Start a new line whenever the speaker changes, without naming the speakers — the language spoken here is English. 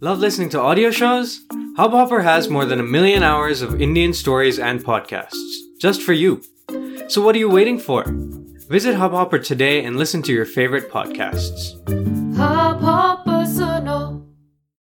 Love listening to audio shows? Hubhopper has more than a million hours of Indian stories and podcasts, just for you. So what are you waiting for? Visit Hubhopper today and listen to your favorite podcasts.